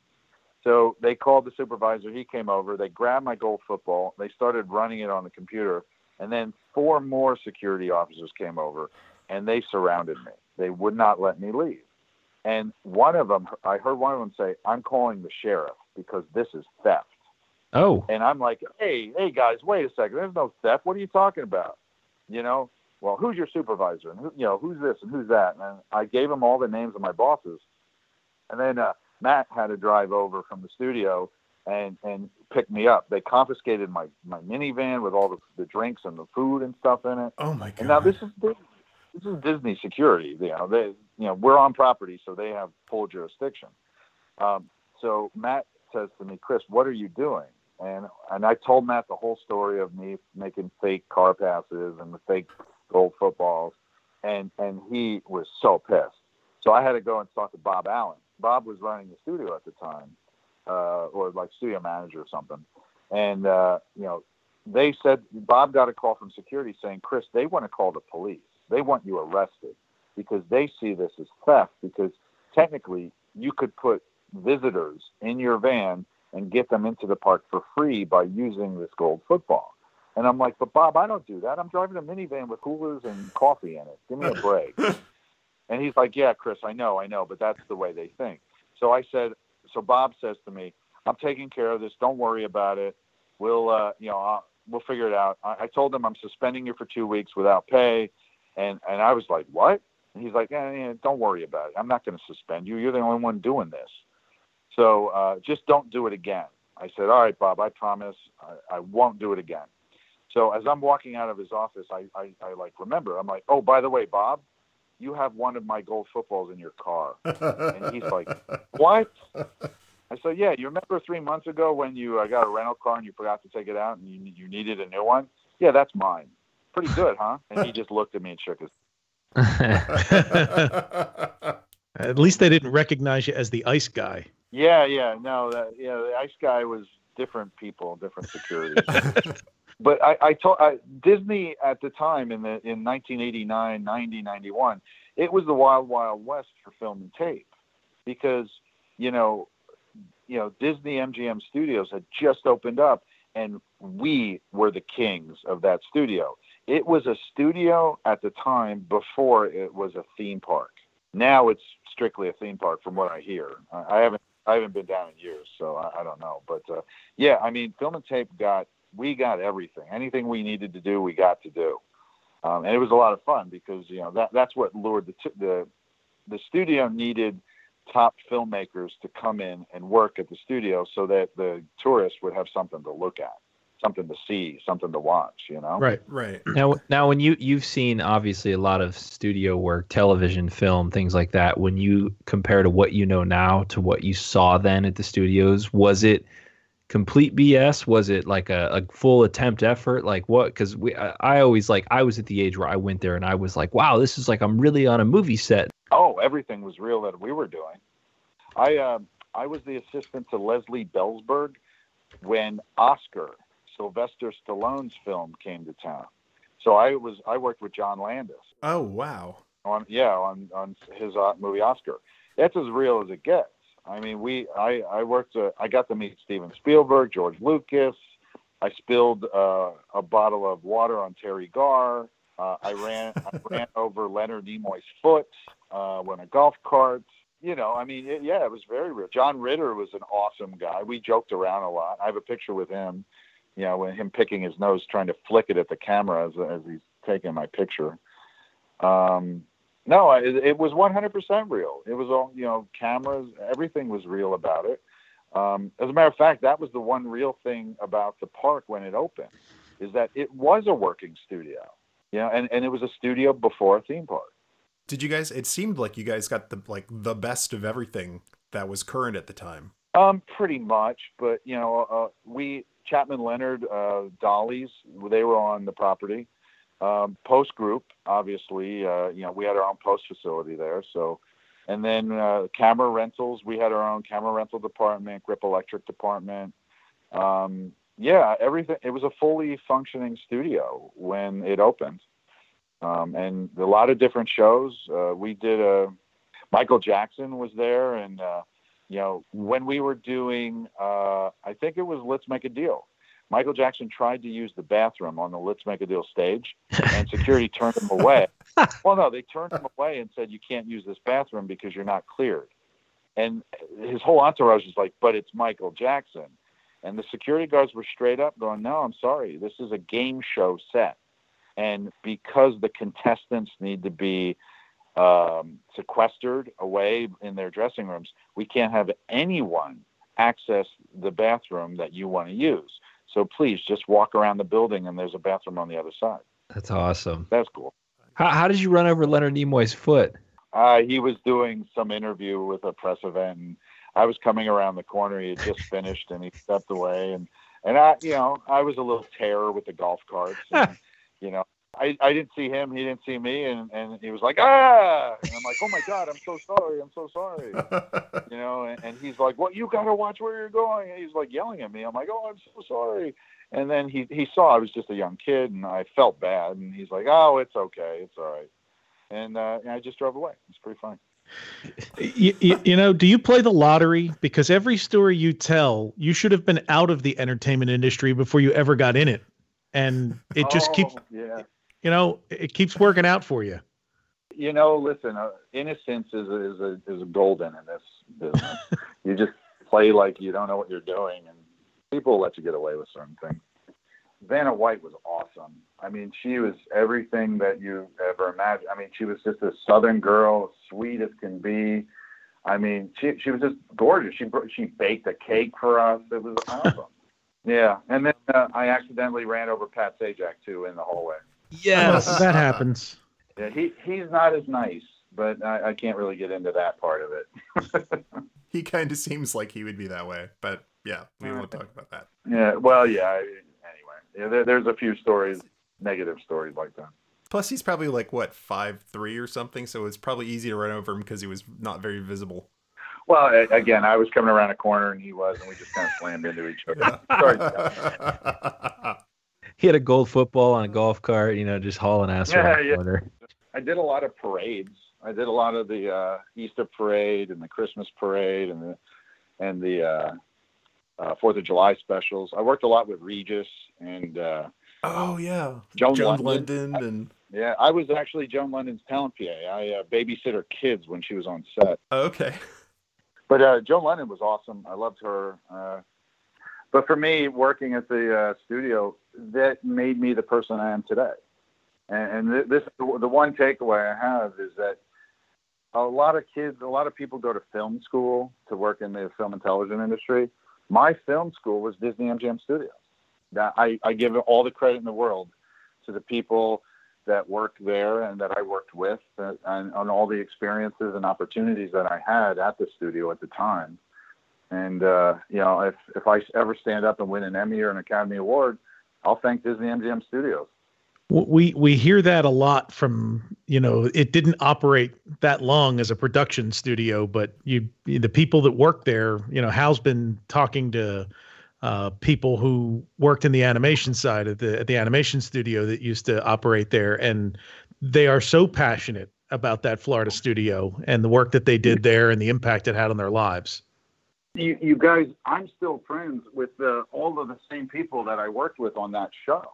So they called the supervisor. He came over. They grabbed my gold football. They started running it on the computer, and then four more security officers came over, and they surrounded me. They would not let me leave. And one of them, I heard one of them say, "I'm calling the sheriff because this is theft." Oh, And I'm like, hey, hey guys, wait a second. There's no theft. What are you talking about? You know, well, who's your supervisor? And who, you know, who's this and who's that? And I gave them all the names of my bosses. And then uh, Matt had to drive over from the studio and and pick me up. They confiscated my my minivan with all the, the drinks and the food and stuff in it. Oh my god. And now this is this is Disney security. You know, they you know we're on property, so they have full jurisdiction. Um, so Matt says to me, Chris, what are you doing? And and I told Matt the whole story of me making fake car passes and the fake gold footballs, and and he was so pissed. So I had to go and talk to Bob Allen. Bob was running the studio at the time, uh, or like studio manager or something. And uh, you know, they said Bob got a call from security saying, Chris, they want to call the police. They want you arrested because they see this as theft. Because technically, you could put visitors in your van and get them into the park for free by using this gold football. And I'm like, but Bob, I don't do that. I'm driving a minivan with coolers and coffee in it. Give me a break. and he's like, yeah, Chris, I know, I know, but that's the way they think. So I said, so Bob says to me, I'm taking care of this. Don't worry about it. We'll, uh, you know, uh, we'll figure it out. I, I told him I'm suspending you for two weeks without pay. And, and I was like, what? And he's like, yeah, yeah, don't worry about it. I'm not going to suspend you. You're the only one doing this. So uh, just don't do it again. I said, all right, Bob, I promise I, I won't do it again. So as I'm walking out of his office, I, I, I like remember, I'm like, oh, by the way, Bob, you have one of my gold footballs in your car. and he's like, what? I said, yeah, you remember three months ago when you uh, got a rental car and you forgot to take it out and you, you needed a new one? Yeah, that's mine. Pretty good, huh? And he just looked at me and shook his At least they didn't recognize you as the ice guy. Yeah, yeah, no, that, yeah, the ice guy was different people, different security. but I, I told Disney at the time in the in 1989, 90, 91, it was the wild, wild west for film and tape, because you know, you know, Disney MGM Studios had just opened up, and we were the kings of that studio. It was a studio at the time before it was a theme park. Now it's strictly a theme park, from what I hear. I I haven't I haven't been down in years, so I, I don't know. But uh, yeah, I mean, film and tape got we got everything. Anything we needed to do, we got to do, um, and it was a lot of fun because you know that that's what lured the t- the the studio needed top filmmakers to come in and work at the studio so that the tourists would have something to look at something to see something to watch you know? Right. Right. Now now when you you've seen obviously a lot of studio work television film things like that when you compare to what you know now to what you saw then at the studios was it complete bs was it like a, a full attempt effort like what because we I, I always like i was at the age where i went there and i was like wow this is like i'm really on a movie set oh everything was real that we were doing i uh, i was the assistant to leslie belzberg when oscar Sylvester Stallone's film came to town. So I was I worked with John Landis. Oh wow! On yeah on on his uh, movie Oscar. That's as real as it gets. I mean we I I worked uh, I got to meet Steven Spielberg, George Lucas. I spilled uh, a bottle of water on Teri Garr. Uh, I ran I ran over Leonard Nimoy's foot uh, when a golf cart. You know, I mean, it, yeah, it was very real. John Ritter was an awesome guy. We joked around a lot. I have a picture with him you know, when him picking his nose, trying to flick it at the camera as, as he's taking my picture. Um, no, it, it was 100% real. It was all, you know, cameras, everything was real about it. Um, as a matter of fact, that was the one real thing about the park when it opened, is that it was a working studio. You know, and, and it was a studio before a theme park. Did you guys? It seemed like you guys got the like the best of everything that was current at the time. Um, pretty much, but you know, uh, we Chapman Leonard, uh, Dolly's, they were on the property. Um, post Group, obviously, uh, you know, we had our own post facility there. So, and then uh, camera rentals, we had our own camera rental department, grip electric department. Um, yeah, everything. It was a fully functioning studio when it opened, um, and a lot of different shows. Uh, we did a Michael Jackson was there, and uh, you know, when we were doing, uh, I think it was Let's Make a Deal. Michael Jackson tried to use the bathroom on the Let's Make a Deal stage, and security turned him away. Well, no, they turned him away and said, "You can't use this bathroom because you're not cleared." And his whole entourage was like, "But it's Michael Jackson," and the security guards were straight up going, "No, I'm sorry, this is a game show set." And because the contestants need to be um, sequestered away in their dressing rooms, we can't have anyone access the bathroom that you want to use. So please just walk around the building and there's a bathroom on the other side. That's awesome. That's cool. How, how did you run over Leonard Nimoy's foot? Uh, he was doing some interview with a press event and I was coming around the corner. He had just finished and he stepped away and, and I, you know, I was a little terror with the golf carts. And, you know, I, I didn't see him, he didn't see me, and, and he was like, ah, and I'm like, oh my god, I'm so sorry, I'm so sorry, you know, and, and he's like, well, you gotta watch where you're going, and he's like yelling at me. I'm like, oh, I'm so sorry, and then he he saw I was just a young kid, and I felt bad, and he's like, oh, it's okay, it's all right, and, uh, and I just drove away. It's pretty funny. you, you, you, know, do you play the lottery? Because every story you tell, you should have been out of the entertainment industry before you ever got in it, and it just oh, keeps. Yeah you know, it keeps working out for you. You know, listen, uh, innocence is a, is a is a golden in this business. you just play like you don't know what you're doing, and people let you get away with certain things. Vanna White was awesome. I mean, she was everything that you ever imagined. I mean, she was just a Southern girl, sweet as can be. I mean, she she was just gorgeous. She she baked a cake for us. It was awesome. yeah, and then uh, I accidentally ran over Pat Sajak too in the hallway. Yes, that happens. Yeah, he he's not as nice, but I, I can't really get into that part of it. he kind of seems like he would be that way, but yeah, we won't talk about that. Yeah, well, yeah. Anyway, yeah, there, there's a few stories, negative stories like that. Plus, he's probably like what five three or something, so it's probably easy to run over him because he was not very visible. Well, again, I was coming around a corner and he was, and we just kind of slammed into each other. Sorry he had a gold football on a golf cart, you know, just hauling ass yeah, around the corner. I did a lot of parades. I did a lot of the uh, Easter parade and the Christmas parade and the and the uh, uh, Fourth of July specials. I worked a lot with Regis and uh, oh yeah, Joan, Joan Lunden. Lunden and yeah, I was actually Joan Lunden's talent PA. I uh, babysit her kids when she was on set. Oh, okay. but uh, Joan Lunden was awesome. I loved her. Uh, but for me, working at the uh, studio, that made me the person I am today. And, and this, the one takeaway I have is that a lot of kids, a lot of people go to film school to work in the film and television industry. My film school was Disney MGM Studios. That I, I give all the credit in the world to the people that worked there and that I worked with, uh, and on all the experiences and opportunities that I had at the studio at the time. And uh, you know, if if I ever stand up and win an Emmy or an Academy Award, I'll thank Disney MGM Studios. We we hear that a lot from you know it didn't operate that long as a production studio but you the people that work there you know hal's been talking to uh, people who worked in the animation side of the at the animation studio that used to operate there and they are so passionate about that florida studio and the work that they did there and the impact it had on their lives you, you guys i'm still friends with the, all of the same people that i worked with on that show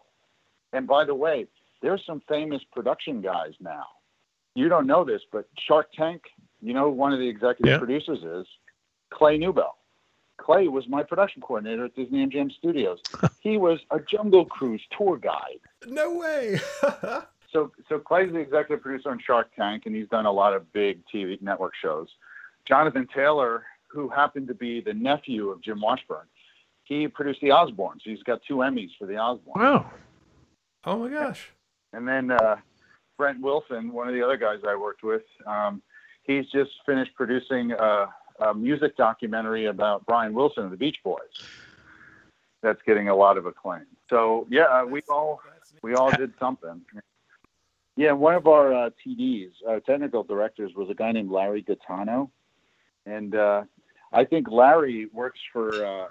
and by the way, there's some famous production guys now. You don't know this, but Shark Tank, you know, one of the executive yeah. producers is Clay Newbill. Clay was my production coordinator at Disney MGM Studios. he was a Jungle Cruise tour guide. No way. so, so Clay's the executive producer on Shark Tank, and he's done a lot of big TV network shows. Jonathan Taylor, who happened to be the nephew of Jim Washburn, he produced the Osbournes. He's got two Emmys for the Osbournes. Wow. Oh my gosh. And then uh, Brent Wilson, one of the other guys I worked with, um, he's just finished producing a, a, music documentary about Brian Wilson of the Beach Boys. That's getting a lot of acclaim. So yeah, uh, we all we all did something. Yeah, one of our uh, TDs, our technical directors, was a guy named Larry Gaetano, and uh, I think Larry works for uh,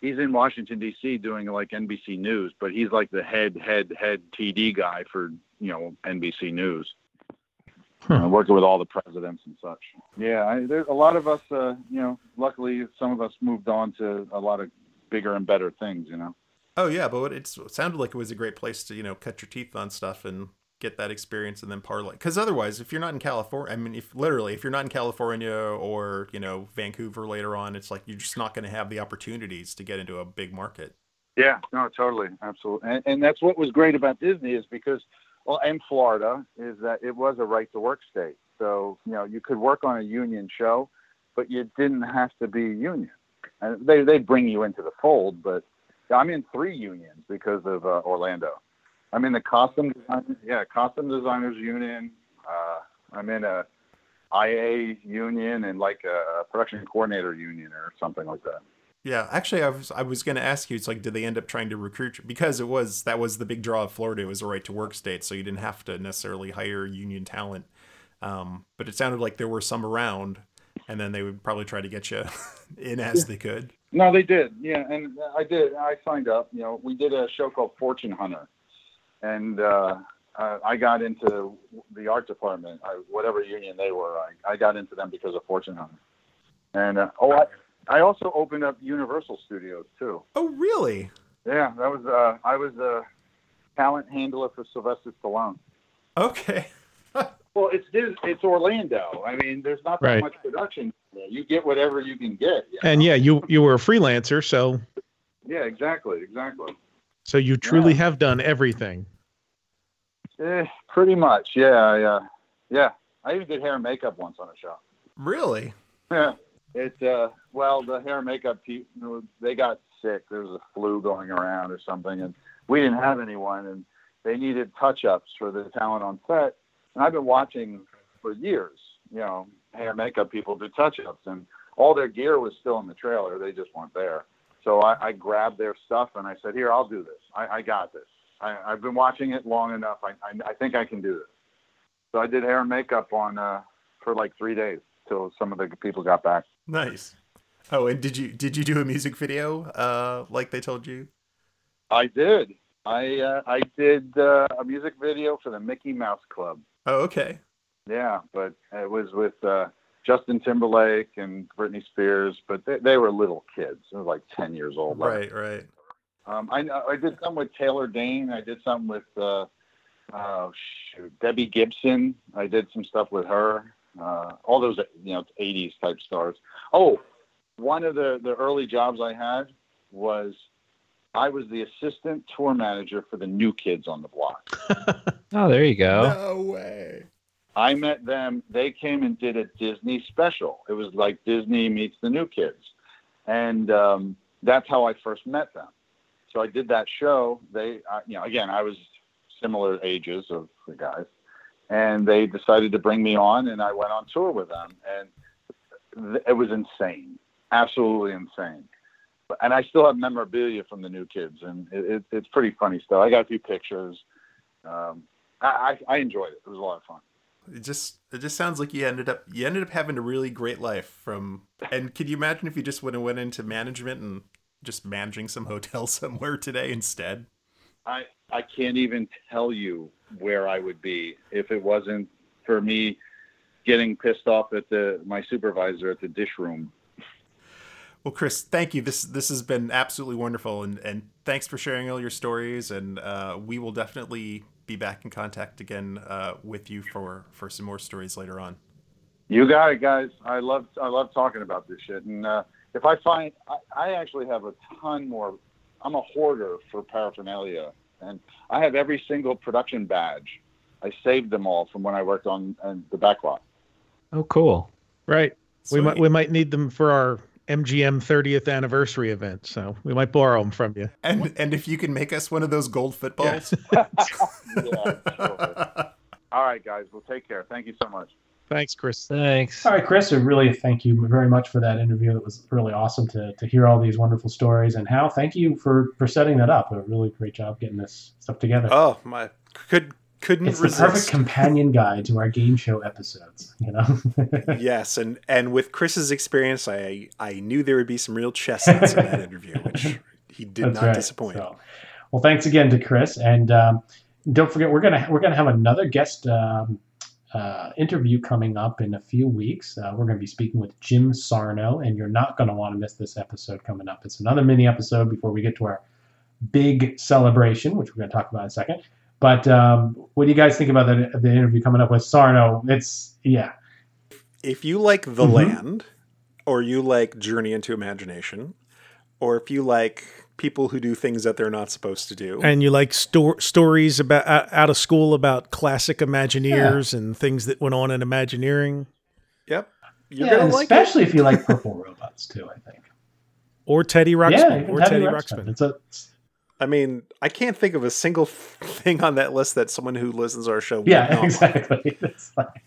he's in Washington D.C. doing like NBC News, but he's like the head head head TD guy for you know NBC News. Uh, working with all the presidents and such. Yeah, I, there's a lot of us. Uh, you know, luckily some of us moved on to a lot of bigger and better things. You know. Oh yeah, but it sounded like it was a great place to you know cut your teeth on stuff and get that experience and then parlay. Because otherwise, if you're not in California, I mean, if literally, if you're not in California or you know Vancouver later on, it's like you're just not going to have the opportunities to get into a big market. Yeah, no, totally, absolutely, and, and that's what was great about Disney is because, well, and Florida is that it was a right to work state. So you know you could work on a union show, but you didn't have to be union. And they they bring you into the fold, but I'm in three unions because of uh, Orlando. I'm in the costume design, yeah, costume designers union. Uh, I'm in a IA union and like a production coordinator union or something like that. Yeah, actually, I was I was going to ask you. It's like, did they end up trying to recruit you? because it was that was the big draw of Florida. It was a right to work state, so you didn't have to necessarily hire union talent. Um, but it sounded like there were some around, and then they would probably try to get you in as they could. No, they did. Yeah, and I did. I signed up. You know, we did a show called Fortune Hunter, and uh, uh, I got into the art department, I, whatever union they were. I, I got into them because of Fortune Hunter. And uh, oh, I, I also opened up Universal Studios too. Oh, really? Yeah, that was. Uh, I was a talent handler for Sylvester Stallone. Okay. well, it's it's Orlando. I mean, there's not that right. much production. You get whatever you can get. You and know? yeah, you you were a freelancer, so. Yeah, exactly, exactly. So you truly yeah. have done everything. Eh, pretty much, yeah, yeah, yeah. I even did hair and makeup once on a show. Really? Yeah. It uh, well, the hair and makeup people they got sick. There was a flu going around or something, and we didn't have anyone, and they needed touch-ups for the talent on set. And I've been watching for years, you know, hair and makeup people do touch-ups, and all their gear was still in the trailer. They just weren't there. So I, I grabbed their stuff and I said, "Here, I'll do this. I, I got this. I, I've been watching it long enough. I, I, I think I can do this." So I did hair and makeup on uh, for like three days till some of the people got back. Nice. Oh, and did you did you do a music video uh, like they told you? I did. I uh, I did uh, a music video for the Mickey Mouse Club. Oh, okay. Yeah, but it was with uh, Justin Timberlake and Britney Spears, but they, they were little kids. They were like 10 years old. Right, right. Um, I, I did some with Taylor Dayne. I did some with, uh, oh, shoot, Debbie Gibson. I did some stuff with her. uh, all those you know '80s type stars. Oh, one of the the early jobs I had was I was the assistant tour manager for the New Kids on the Block. Oh, there you go. No way. I met them. They came and did a Disney special. It was like Disney meets the New Kids, and um, that's how I first met them. So I did that show. They, uh, you know, again, I was similar ages of the guys, and they decided to bring me on, and I went on tour with them, and th- it was insane, absolutely insane. And I still have memorabilia from the New Kids, and it, it, it's pretty funny stuff. I got a few pictures. Um, I, I, I enjoyed it. It was a lot of fun. It just it just sounds like you ended up you ended up having a really great life from and could you imagine if you just would have went into management and just managing some hotel somewhere today instead? I I can't even tell you where I would be if it wasn't for me getting pissed off at the my supervisor at the dish room. Well, Chris, thank you. This this has been absolutely wonderful, and and thanks for sharing all your stories. And uh, we will definitely be back in contact again uh, with you for for some more stories later on. You got it, guys. I love I love talking about this shit. And uh, if I find I, I actually have a ton more. I'm a hoarder for paraphernalia, and I have every single production badge. I saved them all from when I worked on, on the backlot. Oh, cool. Right. We might we might need them for our MGM 30th anniversary event, so we might borrow them from you. And and if you can make us one of those gold footballs, yeah, sure. All right, guys. Well, take care. Thank you so much. Thanks, Chris. Thanks. All right, Chris, I really thank you very much for that interview. It was really awesome to, to hear all these wonderful stories. And Hal, thank you for, for setting that up. A really great job getting this stuff together. oh my, could couldn't it's the resist. perfect companion guide to our game show episodes. You know. yes, and and with Chris's experience, I I knew there would be some real chestnuts in that interview, which he did That's not right. disappoint. So, well, thanks again to Chris, and um, don't forget we're gonna we're gonna have another guest um, uh, interview coming up in a few weeks. Uh, we're gonna be speaking with Jim Sarno, and you're not gonna want to miss this episode coming up. It's another mini episode before we get to our big celebration, which we're gonna talk about in a second. But um, what do you guys think about the, the interview coming up with Sarno? It's yeah, If you like The Mhm. Land, or you like Journey into Imagination, or if you like people who do things that they're not supposed to do, And you like sto- stories about out, out of school about classic Imagineers and things that went on in Imagineering, yep, you're yeah, gonna like especially if you like purple robots too. I think. or Teddy Yeah, Ruxpin, even or Teddy Teddy Ruxpin. Ruxpin. It's a it. I mean, I can't think of a single thing on that list that someone who listens to our show. would yeah, exactly. It's like,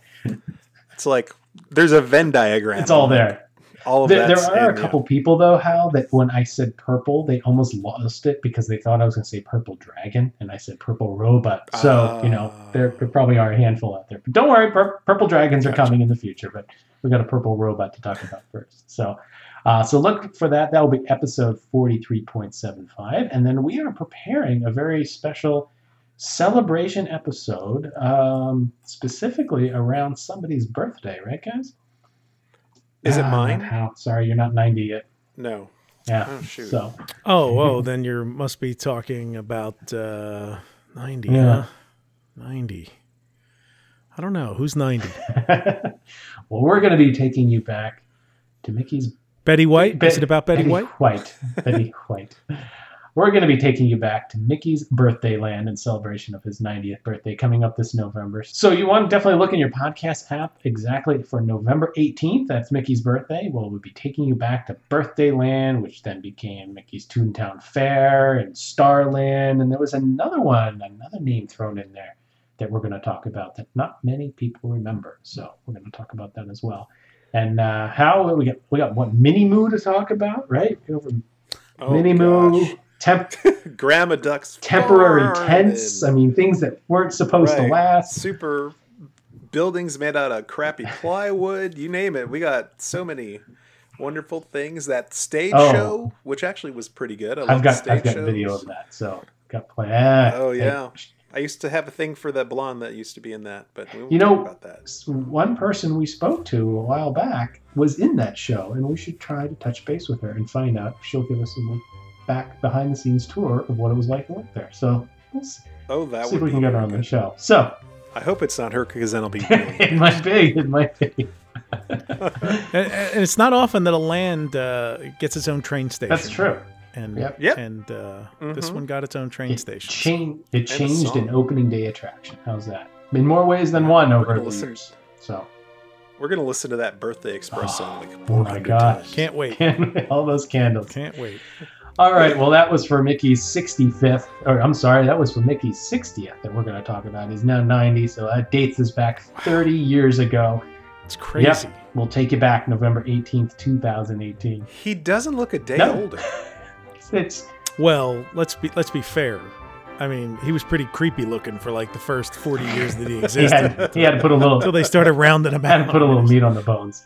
It's like there's a Venn diagram. it's all like, there. All of There, there are in, a yeah. couple people though, Hal, that when I said purple, they almost lost it because they thought I was going to say purple dragon, and I said purple robot. So you know, there, ah. there probably are a handful out there. But don't worry, pur- purple dragons are coming in the future. But we got a purple robot to talk about first. So, uh, so look for that. That will be episode forty-three point seven five, and then we are preparing a very special celebration episode, um, specifically around somebody's birthday, right, guys? Is it Ah, mine? How? Sorry, you're not 90 yet. No. Yeah. Oh, shoot. So Oh, oh, then you must be talking about uh, 90, Yeah. huh? 90. I don't know. Who's 90? well, we're going to be taking you back to Mickey's. Betty White? Be- Is it about Betty, White? White. Betty White. We're going to be taking you back to Mickey's birthday land in celebration of his 90th birthday coming up this November. So you want to definitely look in your podcast app exactly for November 18th. That's Mickey's birthday. Well, we'll be taking you back to Birthday Land, which then became Mickey's Toontown Fair and Starland. And there was another one, another name thrown in there that we're going to talk about that not many people remember. So we're going to talk about that as well. And uh, how we got we got what Minnie Moo to talk about, right? Over Oh, Minnie Moo, temp, Grandma Duck's temporary tents. I mean, things that weren't supposed to last. Super buildings made out of crappy plywood. You name it. We got so many wonderful things. That stage Oh. show, which actually was pretty good. I i've got stage I've got shows. video of that. So got play. ah, Oh yeah. I used to have a thing for that blonde that used to be in that, but we won't You talk know, about that. one person we spoke to a while back was in that show, and we should try to touch base with her and find out if she'll give us a back behind the scenes tour of what it was like to work there. So we'll see, Oh, that see if we be can get her on the show. So I hope it's not her because then I'll be. it might be. It might be. and, and it's not often that a land uh, gets its own train station. That's true. And Yep. Yep. and uh, this Mhm. one got its own train It, station. changed. it changed an opening day attraction. How's that? In more ways than one over the listen. years. So, We're gonna listen to that Birthday Express song like oh my 400 gosh. times. Can't wait. all those candles. Can't wait. All right. Well, that was for Mickey's 65th, or I'm sorry, that was for Mickey's 60th that we're going to talk about. He's now 90, so that dates us back 30 years ago. It's crazy. Yep. We'll take you back November 18th, 2018. He doesn't look a day No. older. It's, it's Well, let's be let's be fair. I mean, he was pretty creepy looking for like the first forty years that he he, existed. had, he had to put a little Until they started rounding him had out. to put a little meat on the bones.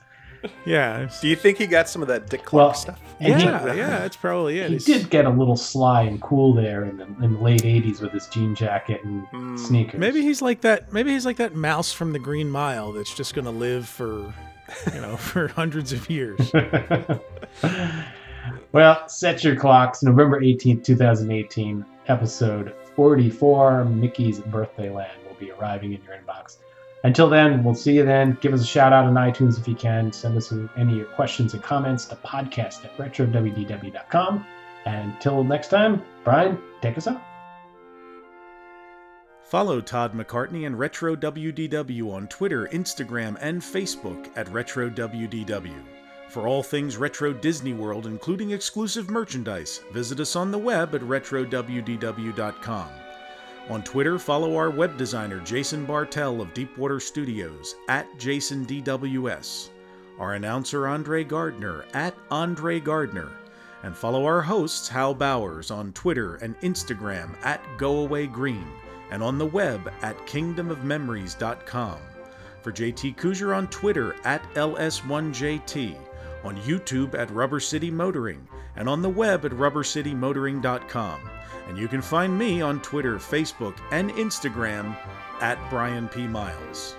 Yeah. Do you think he got some of that Dick Clark Well, stuff? and he- Yeah, yeah, that's probably it. He He's- did get a little sly and cool there in the, in the late 80s with his jean jacket and Hmm. sneakers. Maybe he's like that. Maybe he's like that mouse from the Green Mile that's just going to live for, you know, for hundreds of years. Well, set your clocks. November 18th, 2018, episode 44, Mickey's Birthday Land will be arriving in your inbox. Until then, we'll see you then. Give us a shout out on iTunes if you can. Send us any of your questions and comments to podcast at retrowdw.com. And until next time, Brian, take us out. Follow Todd McCartney and Retro WDW on Twitter, Instagram, and Facebook at Retro WDW. For all things Retro Disney World, including exclusive merchandise, visit us on the web at RetroWDW.com. On Twitter, follow our web designer Jason Bartell of Deepwater Studios at JasonDWS, our announcer Andre Gardner at Andre Gardner, and follow our hosts Hal Bowers on Twitter and Instagram at GoAwayGreen and on the web at kingdomofmemories.com. For JT Kujar on Twitter at LS1JT, on YouTube at Rubber City Motoring, and on the web at rubbercitymotoring.com. And you can find me on Twitter, Facebook, and Instagram at Brian P. Miles.